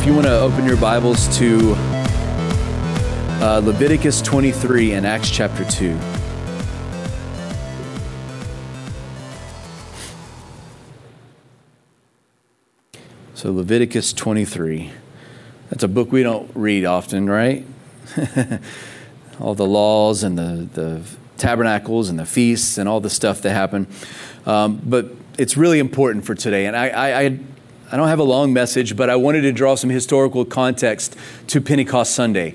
if you want to open your Bibles to uh, Leviticus 23 and Acts chapter 2. So, Leviticus 23. That's a book we don't read often, right? all the laws and the, the tabernacles and the feasts and all the stuff that happen. Um, but it's really important for today. And I, I, I I don't have a long message, but I wanted to draw some historical context to Pentecost Sunday.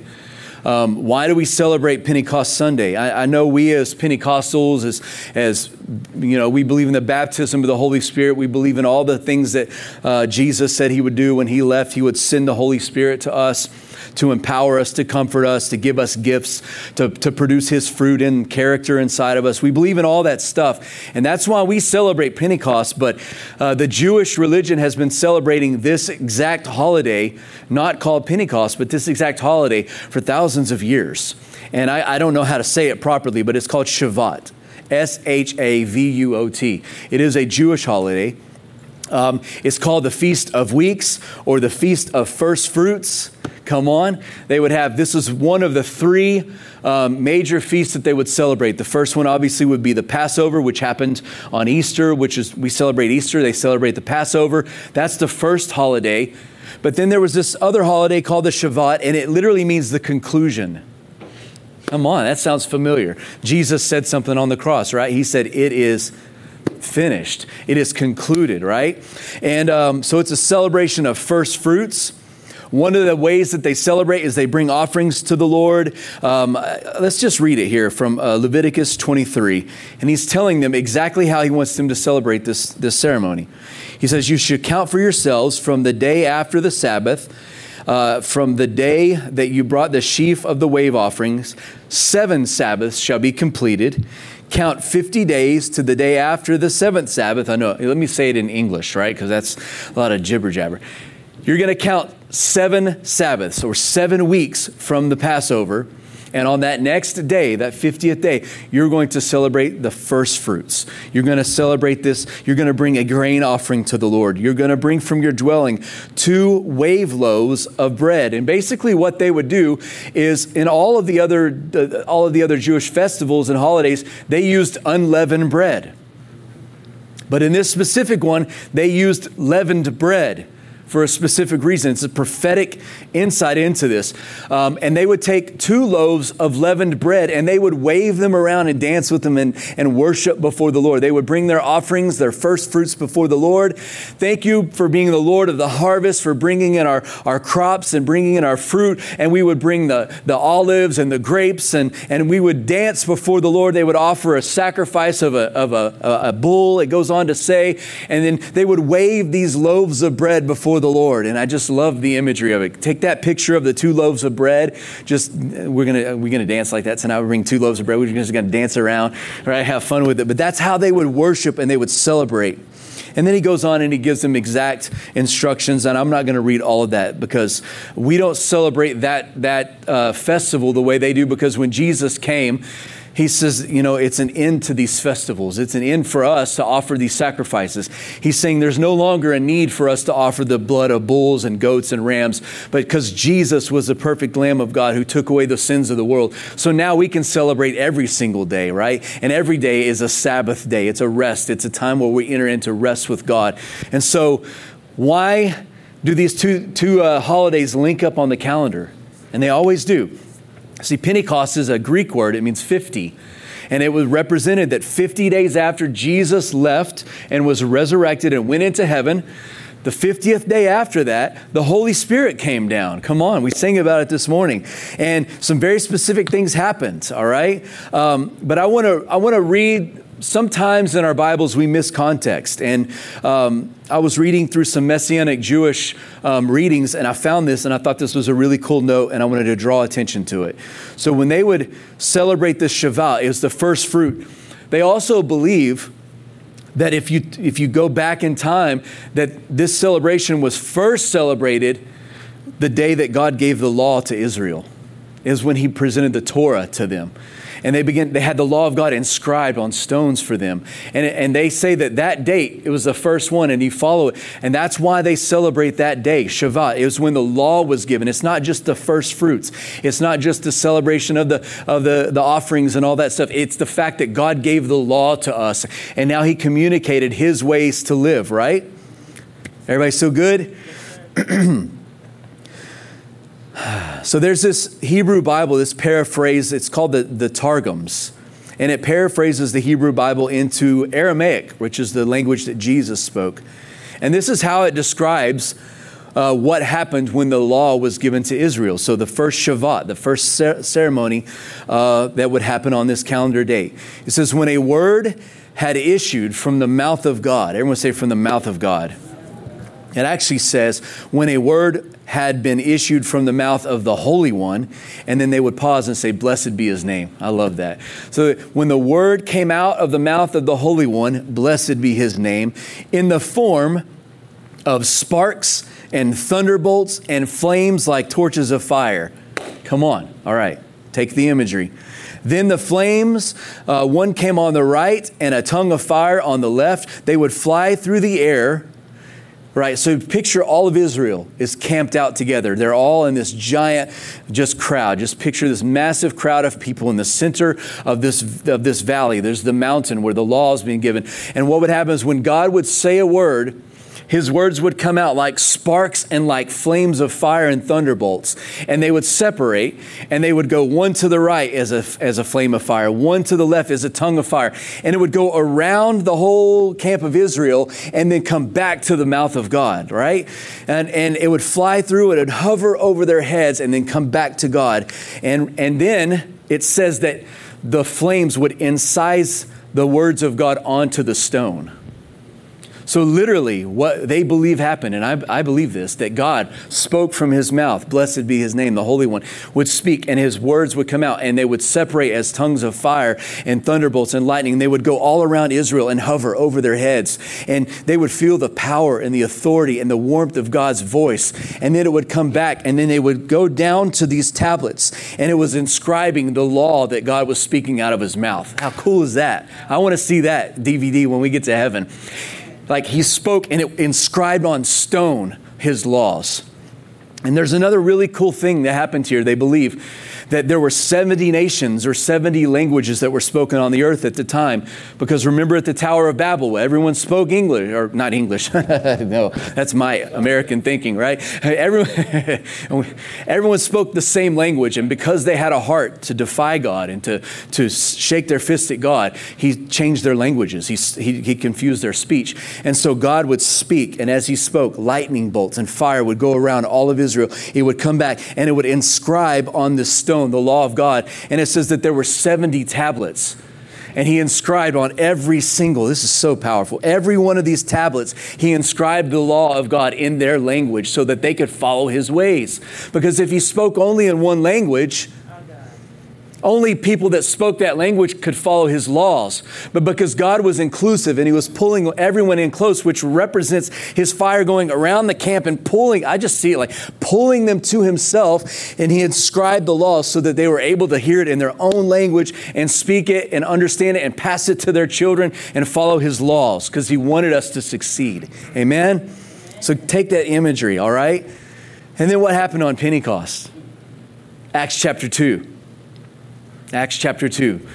Um, why do we celebrate Pentecost Sunday? I, I, know we as Pentecostals, as, as you know, we believe in the baptism of the Holy Spirit. We believe in all the things that uh, Jesus said he would do when he left. He would send the Holy Spirit to us to empower us, to comfort us, to give us gifts, to, to produce His fruit and character inside of us. We believe in all that stuff. And that's why we celebrate Pentecost. But uh, the Jewish religion has been celebrating this exact holiday, not called Pentecost, but this exact holiday for thousands of years. And I, I don't know how to say it properly, but it's called Shavuot. S H A V U O T. It is a Jewish holiday. Um, it's called the Feast of Weeks or the Feast of First Fruits come on. They would have, this is one of the three um, major feasts that they would celebrate. The first one, obviously, would be the Passover, which happened on Easter, which is, we celebrate Easter, they celebrate the Passover. That's the first holiday. But then there was this other holiday called the Shavuot, and it literally means the conclusion. Come on, that sounds familiar. Jesus said something on the cross, right? He said, It is finished, it is concluded, right? And um, so it's a celebration of first fruits. One of the ways that they celebrate is they bring offerings to the Lord. Um, let's just read it here from uh, Leviticus 23. And he's telling them exactly how he wants them to celebrate this, this ceremony. He says, You should count for yourselves from the day after the Sabbath. Uh, from the day that you brought the sheaf of the wave offerings, seven Sabbaths shall be completed. Count 50 days to the day after the seventh Sabbath. I know, let me say it in English, right? Because that's a lot of jibber jabber. You're going to count seven Sabbaths or seven weeks from the Passover. And on that next day, that 50th day, you're going to celebrate the first fruits. You're going to celebrate this. You're going to bring a grain offering to the Lord. You're going to bring from your dwelling two wave loaves of bread. And basically, what they would do is in all of the other, all of the other Jewish festivals and holidays, they used unleavened bread. But in this specific one, they used leavened bread for a specific reason. It's a prophetic insight into this. Um, and they would take two loaves of leavened bread and they would wave them around and dance with them and, and worship before the Lord. They would bring their offerings, their first fruits before the Lord. Thank you for being the Lord of the harvest, for bringing in our, our crops and bringing in our fruit. And we would bring the, the olives and the grapes and, and we would dance before the Lord. They would offer a sacrifice of a, of a, a, a bull, it goes on to say. And then they would wave these loaves of bread before before the Lord. And I just love the imagery of it. Take that picture of the two loaves of bread. Just we're gonna we're gonna dance like that tonight. We bring two loaves of bread. We're just gonna dance around, right? Have fun with it. But that's how they would worship and they would celebrate. And then he goes on and he gives them exact instructions. And I'm not going to read all of that because we don't celebrate that, that uh, festival the way they do because when Jesus came, he says, you know, it's an end to these festivals. It's an end for us to offer these sacrifices. He's saying there's no longer a need for us to offer the blood of bulls and goats and rams, but because Jesus was the perfect Lamb of God who took away the sins of the world. So now we can celebrate every single day, right? And every day is a Sabbath day. It's a rest. It's a time where we enter into rest with God. And so, why do these two, two uh, holidays link up on the calendar? And they always do. See, Pentecost is a Greek word, it means 50. And it was represented that 50 days after Jesus left and was resurrected and went into heaven, the 50th day after that, the Holy Spirit came down. Come on, we sang about it this morning. And some very specific things happened, all right? Um, but I want to I wanna read sometimes in our Bibles we miss context. And um, I was reading through some Messianic Jewish um, readings and I found this and I thought this was a really cool note and I wanted to draw attention to it. So when they would celebrate this Shavuot, it was the first fruit, they also believe that if you, if you go back in time, that this celebration was first celebrated the day that God gave the law to Israel, is when he presented the Torah to them. And they begin. They had the law of God inscribed on stones for them, and and they say that that date it was the first one, and you follow it, and that's why they celebrate that day, Shavuot. It was when the law was given. It's not just the first fruits. It's not just the celebration of the of the the offerings and all that stuff. It's the fact that God gave the law to us, and now He communicated His ways to live. Right? Everybody still good? so there's this Hebrew Bible, this paraphrase, it's called the, the Targums. And it paraphrases the Hebrew Bible into Aramaic, which is the language that Jesus spoke. And this is how it describes uh, what happened when the law was given to Israel. So, the first Shavuot, the first ceremony uh, that would happen on this calendar date. It says, When a word had issued from the mouth of God, everyone say, from the mouth of God. It actually says, when a word had been issued from the mouth of the Holy One, and then they would pause and say, Blessed be his name. I love that. So when the word came out of the mouth of the Holy One, blessed be his name, in the form of sparks and thunderbolts and flames like torches of fire. Come on. All right. Take the imagery. Then the flames, uh, one came on the right and a tongue of fire on the left. They would fly through the air Right, so picture all of Israel is camped out together. They're all in this giant, just crowd. Just picture this massive crowd of people in the center of this of this valley. There's the mountain where the law is being given. And what would happen is when God would say a word, his words would come out like sparks and like flames of fire and thunderbolts. And they would separate and they would go one to the right as a, as a flame of fire, one to the left as a tongue of fire. And it would go around the whole camp of Israel and then come back to the mouth of God, right? And, and it would fly through, it would hover over their heads and then come back to God. And, and then it says that the flames would incise the words of God onto the stone. So, literally, what they believe happened, and I, I, believe this, that God spoke from his mouth, blessed be his name, the Holy One, would speak, and his words would come out, and they would separate as tongues of fire and thunderbolts and lightning. They would go all around Israel and hover over their heads, and they would feel the power and the authority and the warmth of God's voice. And then it would come back, and then they would go down to these tablets, and it was inscribing the law that God was speaking out of his mouth. How cool is that? I want to see that DVD when we get to heaven. Like he spoke and it inscribed on stone his laws. And there's another really cool thing that happened here, they believe that there were 70 nations or 70 languages that were spoken on the earth at the time. Because remember at the Tower of Babel, everyone spoke English, or not English. no, that's my American thinking, right? Everyone, everyone spoke the same language. And because they had a heart to defy God and to, to shake their fist at God, He changed their languages. He, he, he confused their speech. And so God would speak. And as He spoke, lightning bolts and fire would go around all of Israel. It would come back and it would inscribe on the stone stone, the law of God. And it says that there were 70 tablets. And he inscribed on every single, this is so powerful, every one of these tablets, he inscribed the law of God in their language so that they could follow his ways. Because if he spoke only in one language, only people that spoke that language could follow his laws. But because God was inclusive and he was pulling everyone in close, which represents his fire going around the camp and pulling, I just see it like pulling them to himself. And he inscribed the laws so that they were able to hear it in their own language and speak it and understand it and pass it to their children and follow his laws because he wanted us to succeed. Amen? So take that imagery, all right? And then what happened on Pentecost? Acts chapter 2. Acts chapter 2.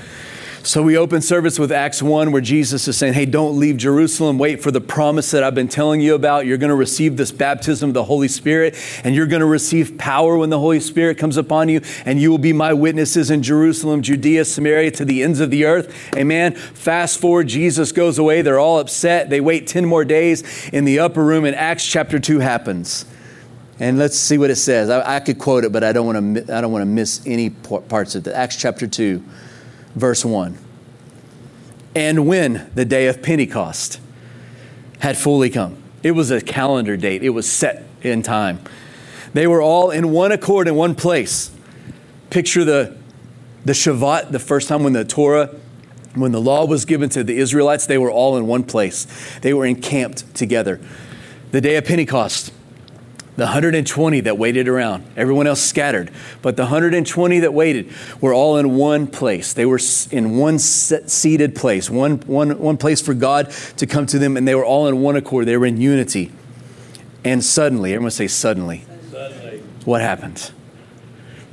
So we open service with Acts 1 where Jesus is saying, Hey, don't leave Jerusalem. Wait for the promise that I've been telling you about. You're going to receive this baptism of the Holy Spirit, and you're going to receive power when the Holy Spirit comes upon you, and you will be my witnesses in Jerusalem, Judea, Samaria, to the ends of the earth. Amen. Fast forward, Jesus goes away. They're all upset. They wait 10 more days in the upper room, and Acts chapter 2 happens. And let's see what it says. I, I could quote it, but I don't want to. I don't want to miss any parts of it. Acts chapter two, verse one. And when the day of Pentecost had fully come, it was a calendar date. It was set in time. They were all in one accord in one place. Picture the the Shavuot, the first time when the Torah, when the law was given to the Israelites, they were all in one place. They were encamped together. The day of Pentecost The 120 that waited around, everyone else scattered, but the 120 that waited were all in one place. They were in one seated place, one, one, one place for God to come to them, and they were all in one accord. They were in unity. And suddenly, everyone say, suddenly. suddenly. What happened?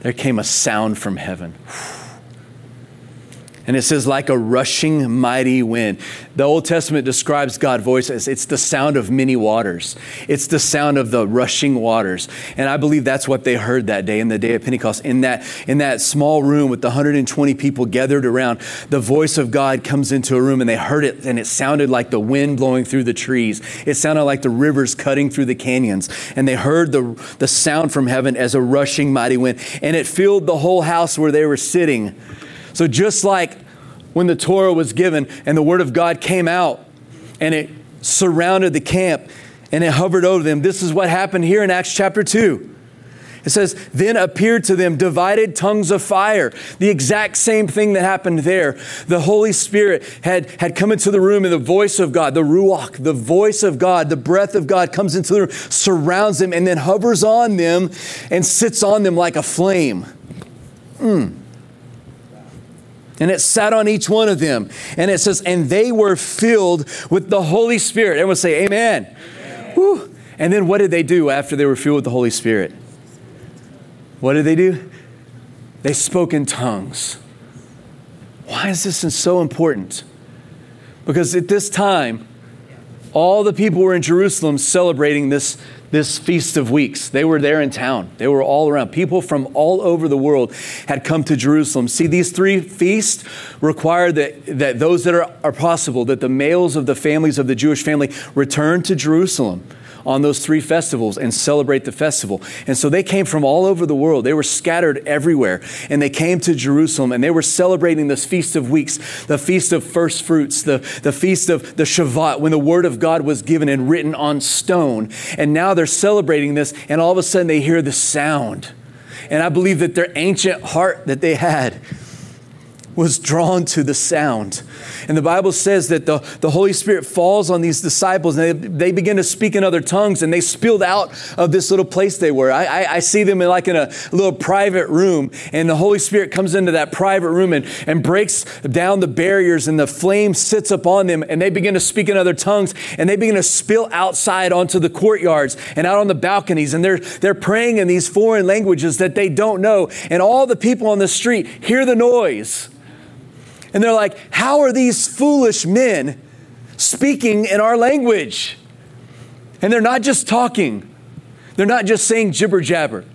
There came a sound from heaven. And it says, like a rushing mighty wind. The Old Testament describes God's voice as it's the sound of many waters. It's the sound of the rushing waters. And I believe that's what they heard that day in the day of Pentecost. In that, in that small room with the 120 people gathered around, the voice of God comes into a room and they heard it and it sounded like the wind blowing through the trees. It sounded like the rivers cutting through the canyons. And they heard the, the sound from heaven as a rushing mighty wind. And it filled the whole house where they were sitting. So just like when the Torah was given and the Word of God came out and it surrounded the camp and it hovered over them, this is what happened here in Acts chapter 2. It says, then appeared to them divided tongues of fire. The exact same thing that happened there. The Holy Spirit had, had come into the room and the voice of God, the Ruach, the voice of God, the breath of God comes into the room, surrounds them, and then hovers on them and sits on them like a flame. Mm. And it sat on each one of them. And it says, and they were filled with the Holy Spirit. Everyone say, Amen. Amen. And then what did they do after they were filled with the Holy Spirit? What did they do? They spoke in tongues. Why is this so important? Because at this time, all the people were in Jerusalem celebrating this this Feast of Weeks. They were there in town, they were all around. People from all over the world had come to Jerusalem. See, these three feasts require that, that those that are, are possible, that the males of the families of the Jewish family return to Jerusalem on those three festivals and celebrate the festival. And so they came from all over the world. They were scattered everywhere. And they came to Jerusalem and they were celebrating this Feast of Weeks, the Feast of First Fruits, the, the Feast of the Shavuot, when the Word of God was given and written on stone. And now they're celebrating this, and all of a sudden they hear the sound. And I believe that their ancient heart that they had was drawn to the sound. And the Bible says that the, the Holy Spirit falls on these disciples and they, they begin to speak in other tongues and they spilled out of this little place they were. I, I, I see them in like in a little private room and the Holy Spirit comes into that private room and, and breaks down the barriers and the flame sits upon them and they begin to speak in other tongues and they begin to spill outside onto the courtyards and out on the balconies and they're, they're praying in these foreign languages that they don't know. And all the people on the street hear the noise and they're like, How are these foolish men speaking in our language? And they're not just talking, they're not just saying jibber jabber.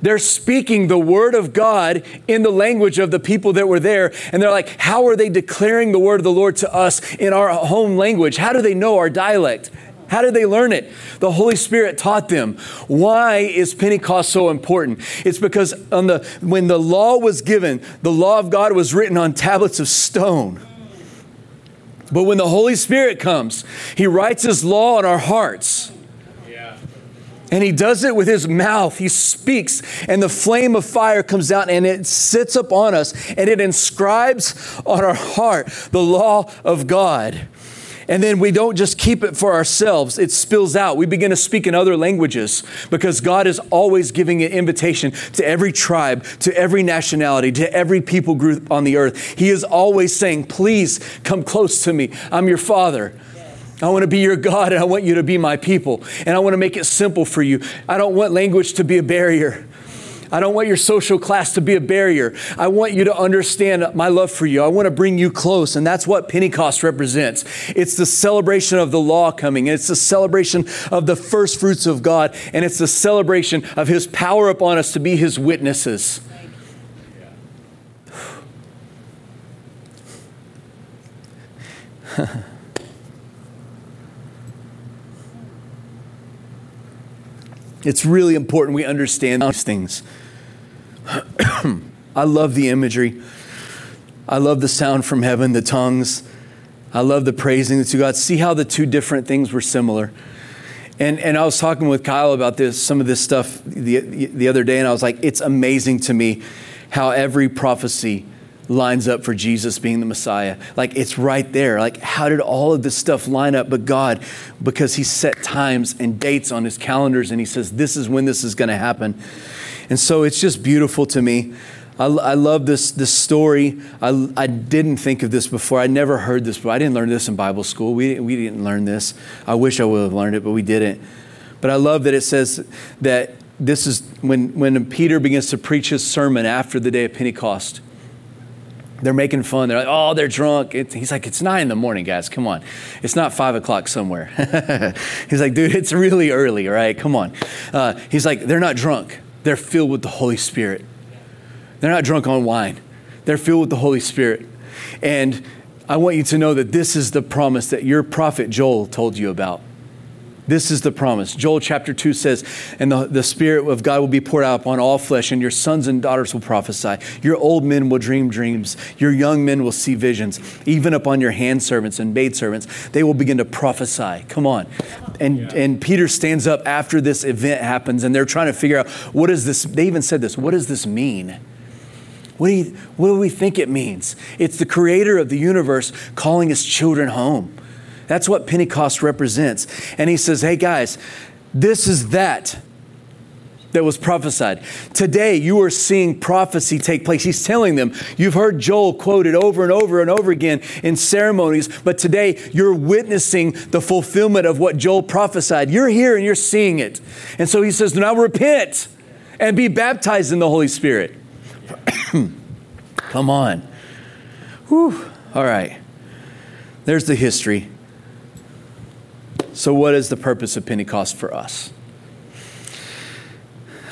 They're speaking the word of God in the language of the people that were there. And they're like, How are they declaring the word of the Lord to us in our home language? How do they know our dialect? How did they learn it? The Holy Spirit taught them. Why is Pentecost so important? It's because on the, when the law was given, the law of God was written on tablets of stone. But when the Holy Spirit comes, He writes His law on our hearts. And he does it with his mouth. He speaks, and the flame of fire comes out and it sits upon us and it inscribes on our heart the law of God. And then we don't just keep it for ourselves, it spills out. We begin to speak in other languages because God is always giving an invitation to every tribe, to every nationality, to every people group on the earth. He is always saying, Please come close to me. I'm your Father. I want to be your God and I want you to be my people. And I want to make it simple for you. I don't want language to be a barrier. I don't want your social class to be a barrier. I want you to understand my love for you. I want to bring you close. And that's what Pentecost represents. It's the celebration of the law coming, it's the celebration of the first fruits of God, and it's the celebration of His power upon us to be His witnesses. it's really important we understand these things. I love the imagery. I love the sound from heaven, the tongues. I love the praising to God. See how the two different things were similar. And, and I was talking with Kyle about this, some of this stuff the, the other day, and I was like, it's amazing to me how every prophecy lines up for Jesus being the Messiah. Like it's right there. Like, how did all of this stuff line up? But God, because He set times and dates on His calendars and He says, this is when this is going to happen. And so it's just beautiful to me. I, I love this, this story. I, I didn't think of this before. I never heard this before. I didn't learn this in Bible school. We, we didn't learn this. I wish I would have learned it, but we didn't. But I love that it says that this is when, when Peter begins to preach his sermon after the day of Pentecost. They're making fun. They're like, oh, they're drunk. He's like, it's nine in the morning, guys. Come on. It's not five o'clock somewhere. he's like, dude, it's really early, right? Come on. Uh, he's like, they're not drunk. They're filled with the Holy Spirit. They're not drunk on wine. They're filled with the Holy Spirit. And I want you to know that this is the promise that your prophet Joel told you about. This is the promise. Joel chapter 2 says, And the, the Spirit of God will be poured out upon all flesh, and your sons and daughters will prophesy. Your old men will dream dreams. Your young men will see visions. Even upon your hand servants and maid servants, they will begin to prophesy. Come on. And, yeah. and Peter stands up after this event happens, and they're trying to figure out what is this? They even said this what does this mean? What do, you, what do we think it means? It's the creator of the universe calling his children home. That's what Pentecost represents. And he says, hey guys, this is that that was prophesied. Today, you are seeing prophecy take place. He's telling them, you've heard Joel quoted over and over and over again in ceremonies, but today you're witnessing the fulfillment of what Joel prophesied. You're here and you're seeing it. And so he says, now repent and be baptized in the Holy Spirit. Come on. Whew. All right. There's the history. So, what is the purpose of Pentecost for us?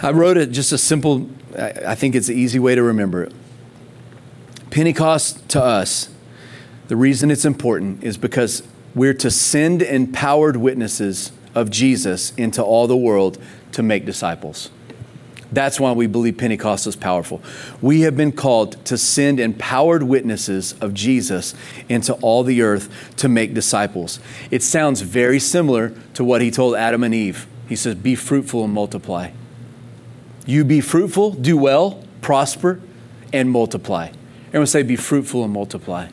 I wrote it just a simple, I think it's an easy way to remember it. Pentecost to us, the reason it's important is because we're to send empowered witnesses of Jesus into all the world to make disciples. That's why we believe Pentecost is powerful. We have been called to send empowered witnesses of Jesus into all the earth to make disciples. It sounds very similar to what he told Adam and Eve. He says, Be fruitful and multiply. You be fruitful, do well, prosper, and multiply. Everyone say, Be fruitful and multiply.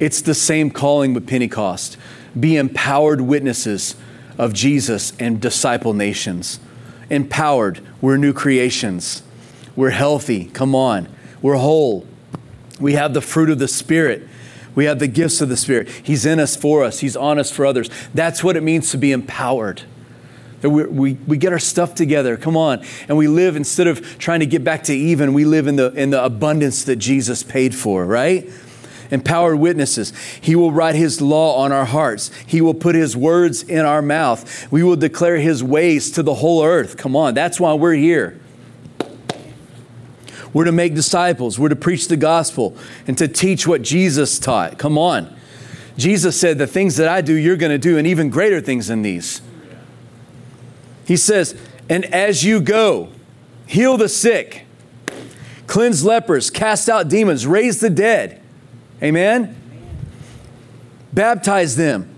It's the same calling with Pentecost. Be empowered witnesses of Jesus and disciple nations empowered. We're new creations. We're healthy. Come on. We're whole. We have the fruit of the Spirit. We have the gifts of the Spirit. He's in us for us, He's on us for others. That's what it means to be empowered. That we, we, we get our stuff together, come on, and we live instead of trying to get back to even, we live in the, in the abundance that Jesus paid for, right? Empowered witnesses. He will write His law on our hearts. He will put His words in our mouth. We will declare His ways to the whole earth. Come on, that's why we're here. We're to make disciples. We're to preach the gospel and to teach what Jesus taught. Come on. Jesus said, The things that I do, you're going to do, and even greater things than these. He says, And as you go, heal the sick, cleanse lepers, cast out demons, raise the dead Amen? Baptize them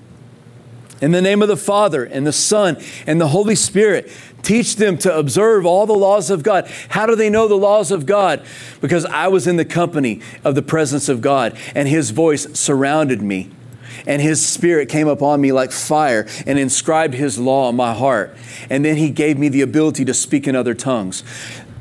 in the name of the Father and the Son and the Holy Spirit. Teach them to observe all the laws of God. How do they know the laws of God? Because I was in the company of the presence of God, and His voice surrounded me. And his spirit came upon me like fire and inscribed his law on my heart. And then he gave me the ability to speak in other tongues.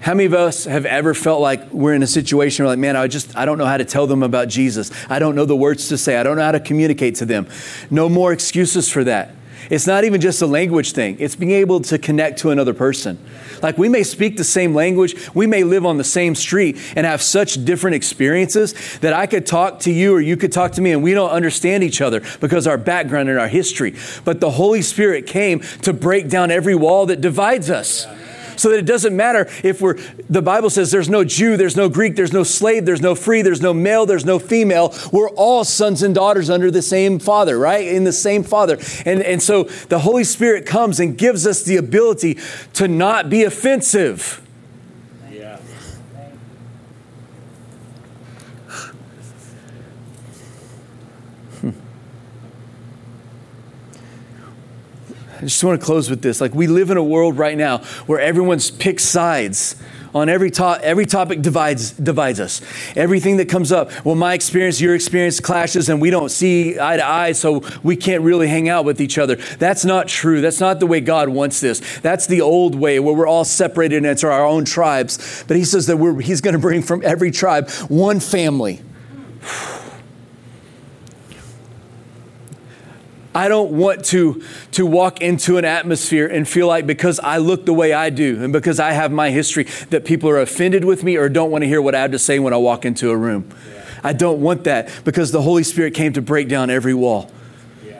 How many of us have ever felt like we're in a situation where like, man, I just I don't know how to tell them about Jesus. I don't know the words to say. I don't know how to communicate to them. No more excuses for that. It's not even just a language thing. It's being able to connect to another person. Like we may speak the same language, we may live on the same street and have such different experiences that I could talk to you or you could talk to me and we don't understand each other because our background and our history. But the Holy Spirit came to break down every wall that divides us. Yeah so that it doesn't matter if we're, the Bible says there's no Jew, there's no Greek, there's no slave, there's no free, there's no male, there's no female. We're all sons and daughters under the same Father, right? In the same Father. And, and so the Holy Spirit comes and gives us the ability to not be offensive. I just want to close with this. Like, we live in a world right now where everyone's picked sides on every, to- every topic divides, divides us. Everything that comes up, well, my experience, your experience clashes, and we don't see eye to eye, so we can't really hang out with each other. That's not true. That's not the way God wants this. That's the old way where we're all separated and it's our own tribes. But He says that He's going to bring from every tribe one family. I don't want to, to walk into an atmosphere and feel like because I look the way I do and because I have my history that people are offended with me or don't want to hear what I have to say when I walk into a room. Yeah. I don't want that because the Holy Spirit came to break down every wall.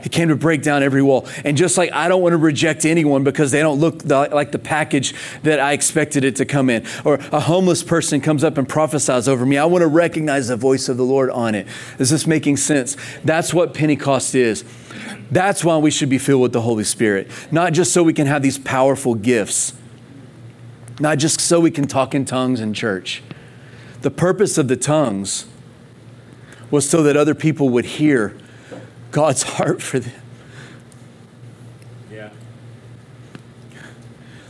He came to break down every wall. And just like I don't want to reject anyone because they don't look the, like the package that I expected it to come in, or a homeless person comes up and prophesies over me, I want to recognize the voice of the Lord on it. Is this making sense? That's what Pentecost is. That's why we should be filled with the Holy Spirit, not just so we can have these powerful gifts, not just so we can talk in tongues in church. The purpose of the tongues was so that other people would hear God's heart for them.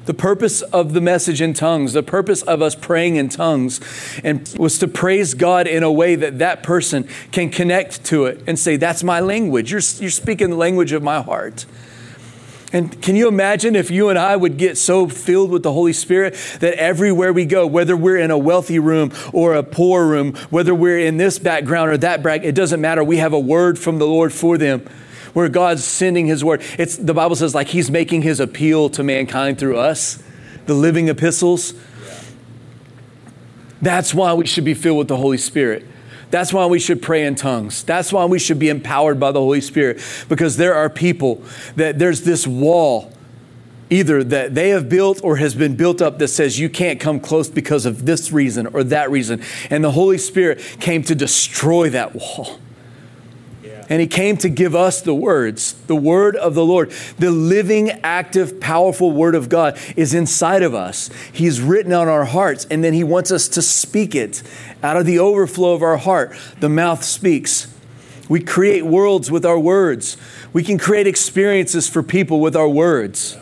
The purpose of the message in tongues, the purpose of us praying in tongues, and was to praise God in a way that that person can connect to it and say, "That's my language. You're, you're speaking the language of my heart." And can you imagine if you and I would get so filled with the Holy Spirit that everywhere we go, whether we're in a wealthy room or a poor room, whether we're in this background or that background, it doesn't matter. We have a word from the Lord for them where God's sending his word. It's the Bible says like he's making his appeal to mankind through us, the living epistles. That's why we should be filled with the Holy Spirit. That's why we should pray in tongues. That's why we should be empowered by the Holy Spirit because there are people that there's this wall either that they have built or has been built up that says you can't come close because of this reason or that reason. And the Holy Spirit came to destroy that wall. And he came to give us the words, the word of the Lord. The living, active, powerful word of God is inside of us. He's written on our hearts, and then he wants us to speak it. Out of the overflow of our heart, the mouth speaks. We create worlds with our words. We can create experiences for people with our words.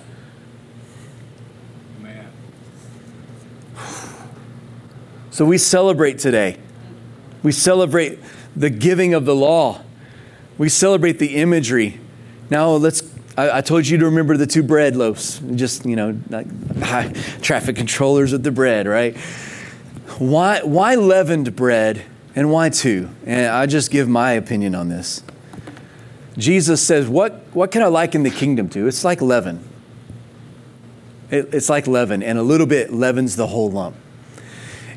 So we celebrate today. We celebrate the giving of the law. We celebrate the imagery. Now let's. I, told you to remember the two bread loaves. Just you know, like, traffic controllers with the bread, right? Why why leavened bread and why two? And I just give my opinion on this. Jesus says, "What what can I liken the kingdom to? It's like leaven. It, it's like leaven, and a little bit leavens the whole lump."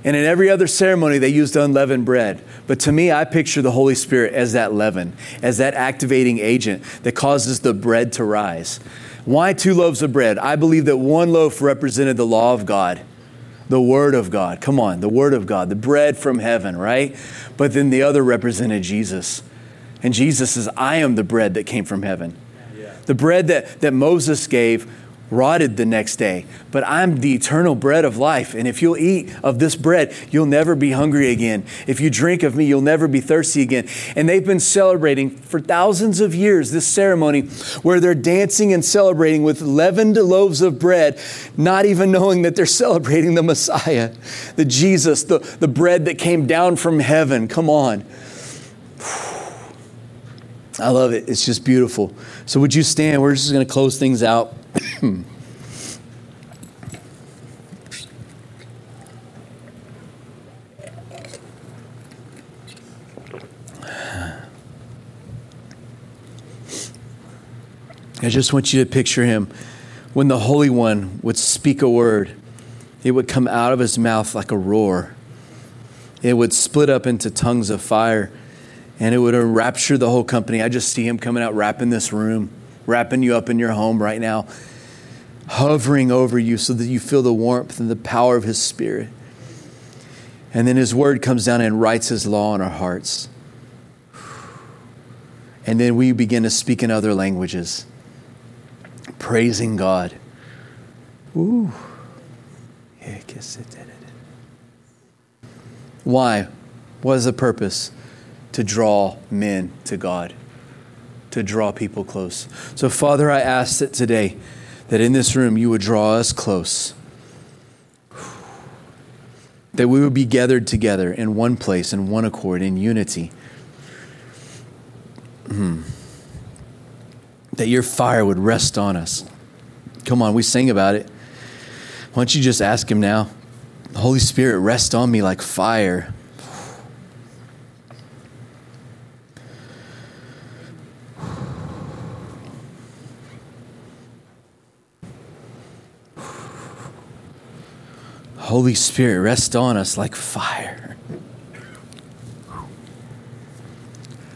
And in every other ceremony, they used unleavened bread. But to me, I picture the Holy Spirit as that leaven, as that activating agent that causes the bread to rise. Why two loaves of bread? I believe that one loaf represented the law of God, the Word of God. Come on, the Word of God, the bread from heaven, right? But then the other represented Jesus. And Jesus says, I am the bread that came from heaven. Yeah. The bread that, that Moses gave rotted the next day. But I'm the eternal bread of life. And if you'll eat of this bread, you'll never be hungry again. If you drink of me, you'll never be thirsty again. And they've been celebrating for thousands of years this ceremony where they're dancing and celebrating with leavened loaves of bread, not even knowing that they're celebrating the Messiah, the Jesus, the, the bread that came down from heaven. Come on. I love it. It's just beautiful. So, would you stand? We're just going to close things out. I just want you to picture him when the Holy One would speak a word, it would come out of his mouth like a roar. It would split up into tongues of fire and it would enrapture the whole company. I just see him coming out, wrapping this room, wrapping you up in your home right now, hovering over you so that you feel the warmth and the power of his spirit. And then his word comes down and writes his law in our hearts. And then we begin to speak in other languages praising God. Ooh. Why? What is the purpose? To draw men to God, to draw people close. So, Father, I ask that today, that in this room you would draw us close. that we would be gathered together in one place, in one accord, in unity. Hmm. That your fire would rest on us. Come on, we sing about it. Why don't you just ask Him now? Holy Spirit, rest on me like fire. Holy Spirit, rest on us like fire.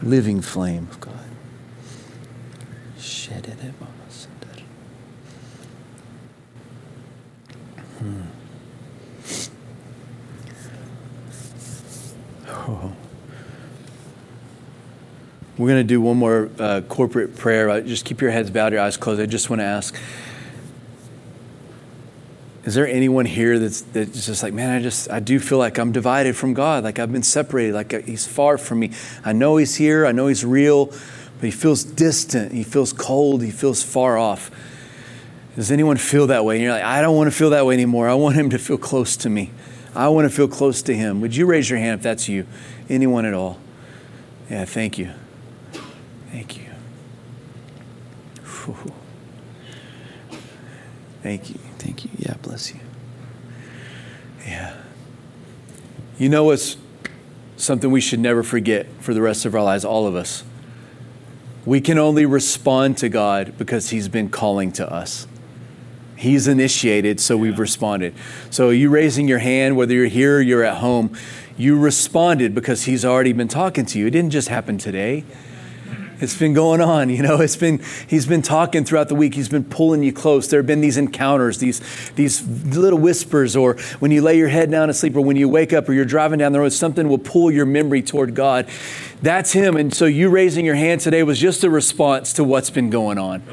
Living flame of God. Hmm. Oh. We're going to do one more uh, corporate prayer. Just keep your heads bowed, your eyes closed. I just want to ask is there anyone here that's, that's just like, man, I just, I do feel like I'm divided from God. Like I've been separated. Like uh, he's far from me. I know he's here. I know he's real, but he feels distant. He feels cold. He feels far off. Does anyone feel that way? And you're like, I don't want to feel that way anymore. I want him to feel close to me. I want to feel close to him. Would you raise your hand if that's you? Anyone at all? Yeah, thank you. Thank you. Whew. Thank you. Thank you. Yeah, bless you. Yeah. You know what's something we should never forget for the rest of our lives, all of us? We can only respond to God because He's been calling to us. He's initiated, so we've responded. So, you raising your hand, whether you're here or you're at home, you responded because He's already been talking to you. It didn't just happen today. It's been going on, you know. It's been he's been talking throughout the week. He's been pulling you close. There have been these encounters, these these little whispers, or when you lay your head down to sleep, or when you wake up, or you're driving down the road, something will pull your memory toward God. That's him. And so you raising your hand today was just a response to what's been going on.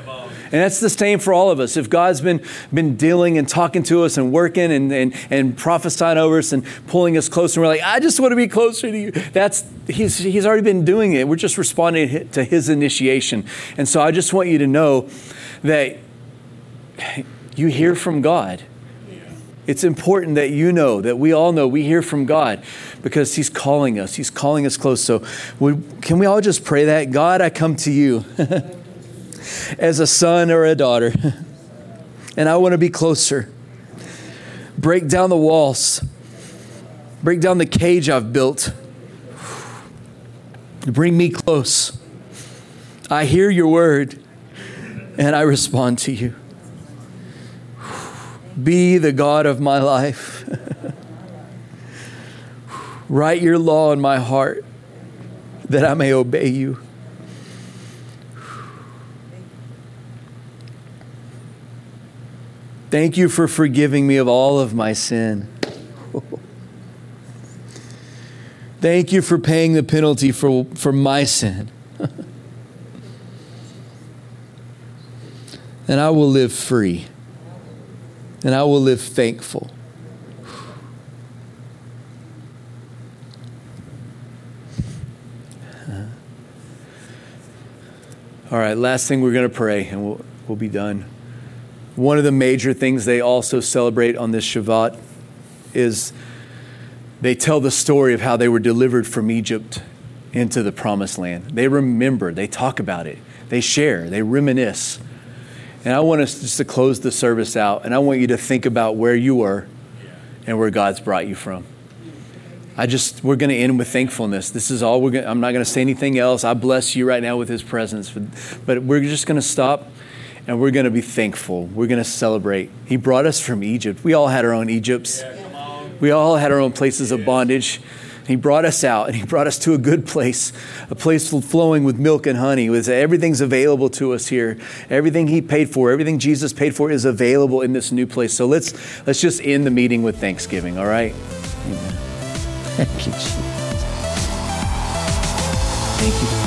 And that's the same for all of us. If God's been, been dealing and talking to us and working and, and, and prophesying over us and pulling us closer, and we're like, I just want to be closer to you. That's, he's, he's already been doing it. We're just responding to his initiation. And so I just want you to know that you hear from God. It's important that you know, that we all know, we hear from God because He's calling us. He's calling us close. So, we, can we all just pray that? God, I come to you. as a son or a daughter. And I want to be closer. Break down the walls, break down the cage I've built. Bring me close. I hear your word and I respond to you. Be the God of my life. Write your law in my heart that I may obey you. Thank you for forgiving me of all of my sin. Thank you for paying the penalty for, for my sin. and I will live free. And I will live thankful. All right, last thing we're going to pray and we'll, we'll be done. One of the major things they also celebrate on this Shavuot is they tell the story of how they were delivered from Egypt into the promised land. They remember, they talk about it, they share, they reminisce. And I want us just to close the service out, and I want you to think about where you were and where God's brought you from. I just, we're going to end with thankfulness. This is all we're going to, I'm not going to say anything else. I bless you right now with his presence. But we're just going to stop and we're going to be thankful. We're going to celebrate. He brought us from Egypt. We all had our own Egypts. We all had our own places of bondage. He brought us out and he brought us to a good place, a place flowing with milk and honey. With everything's available to us here. Everything he paid for, everything Jesus paid for is available in this new place. So let's let's just end the meeting with thanksgiving, all right? Amen. Thank you, Jesus. Thank you.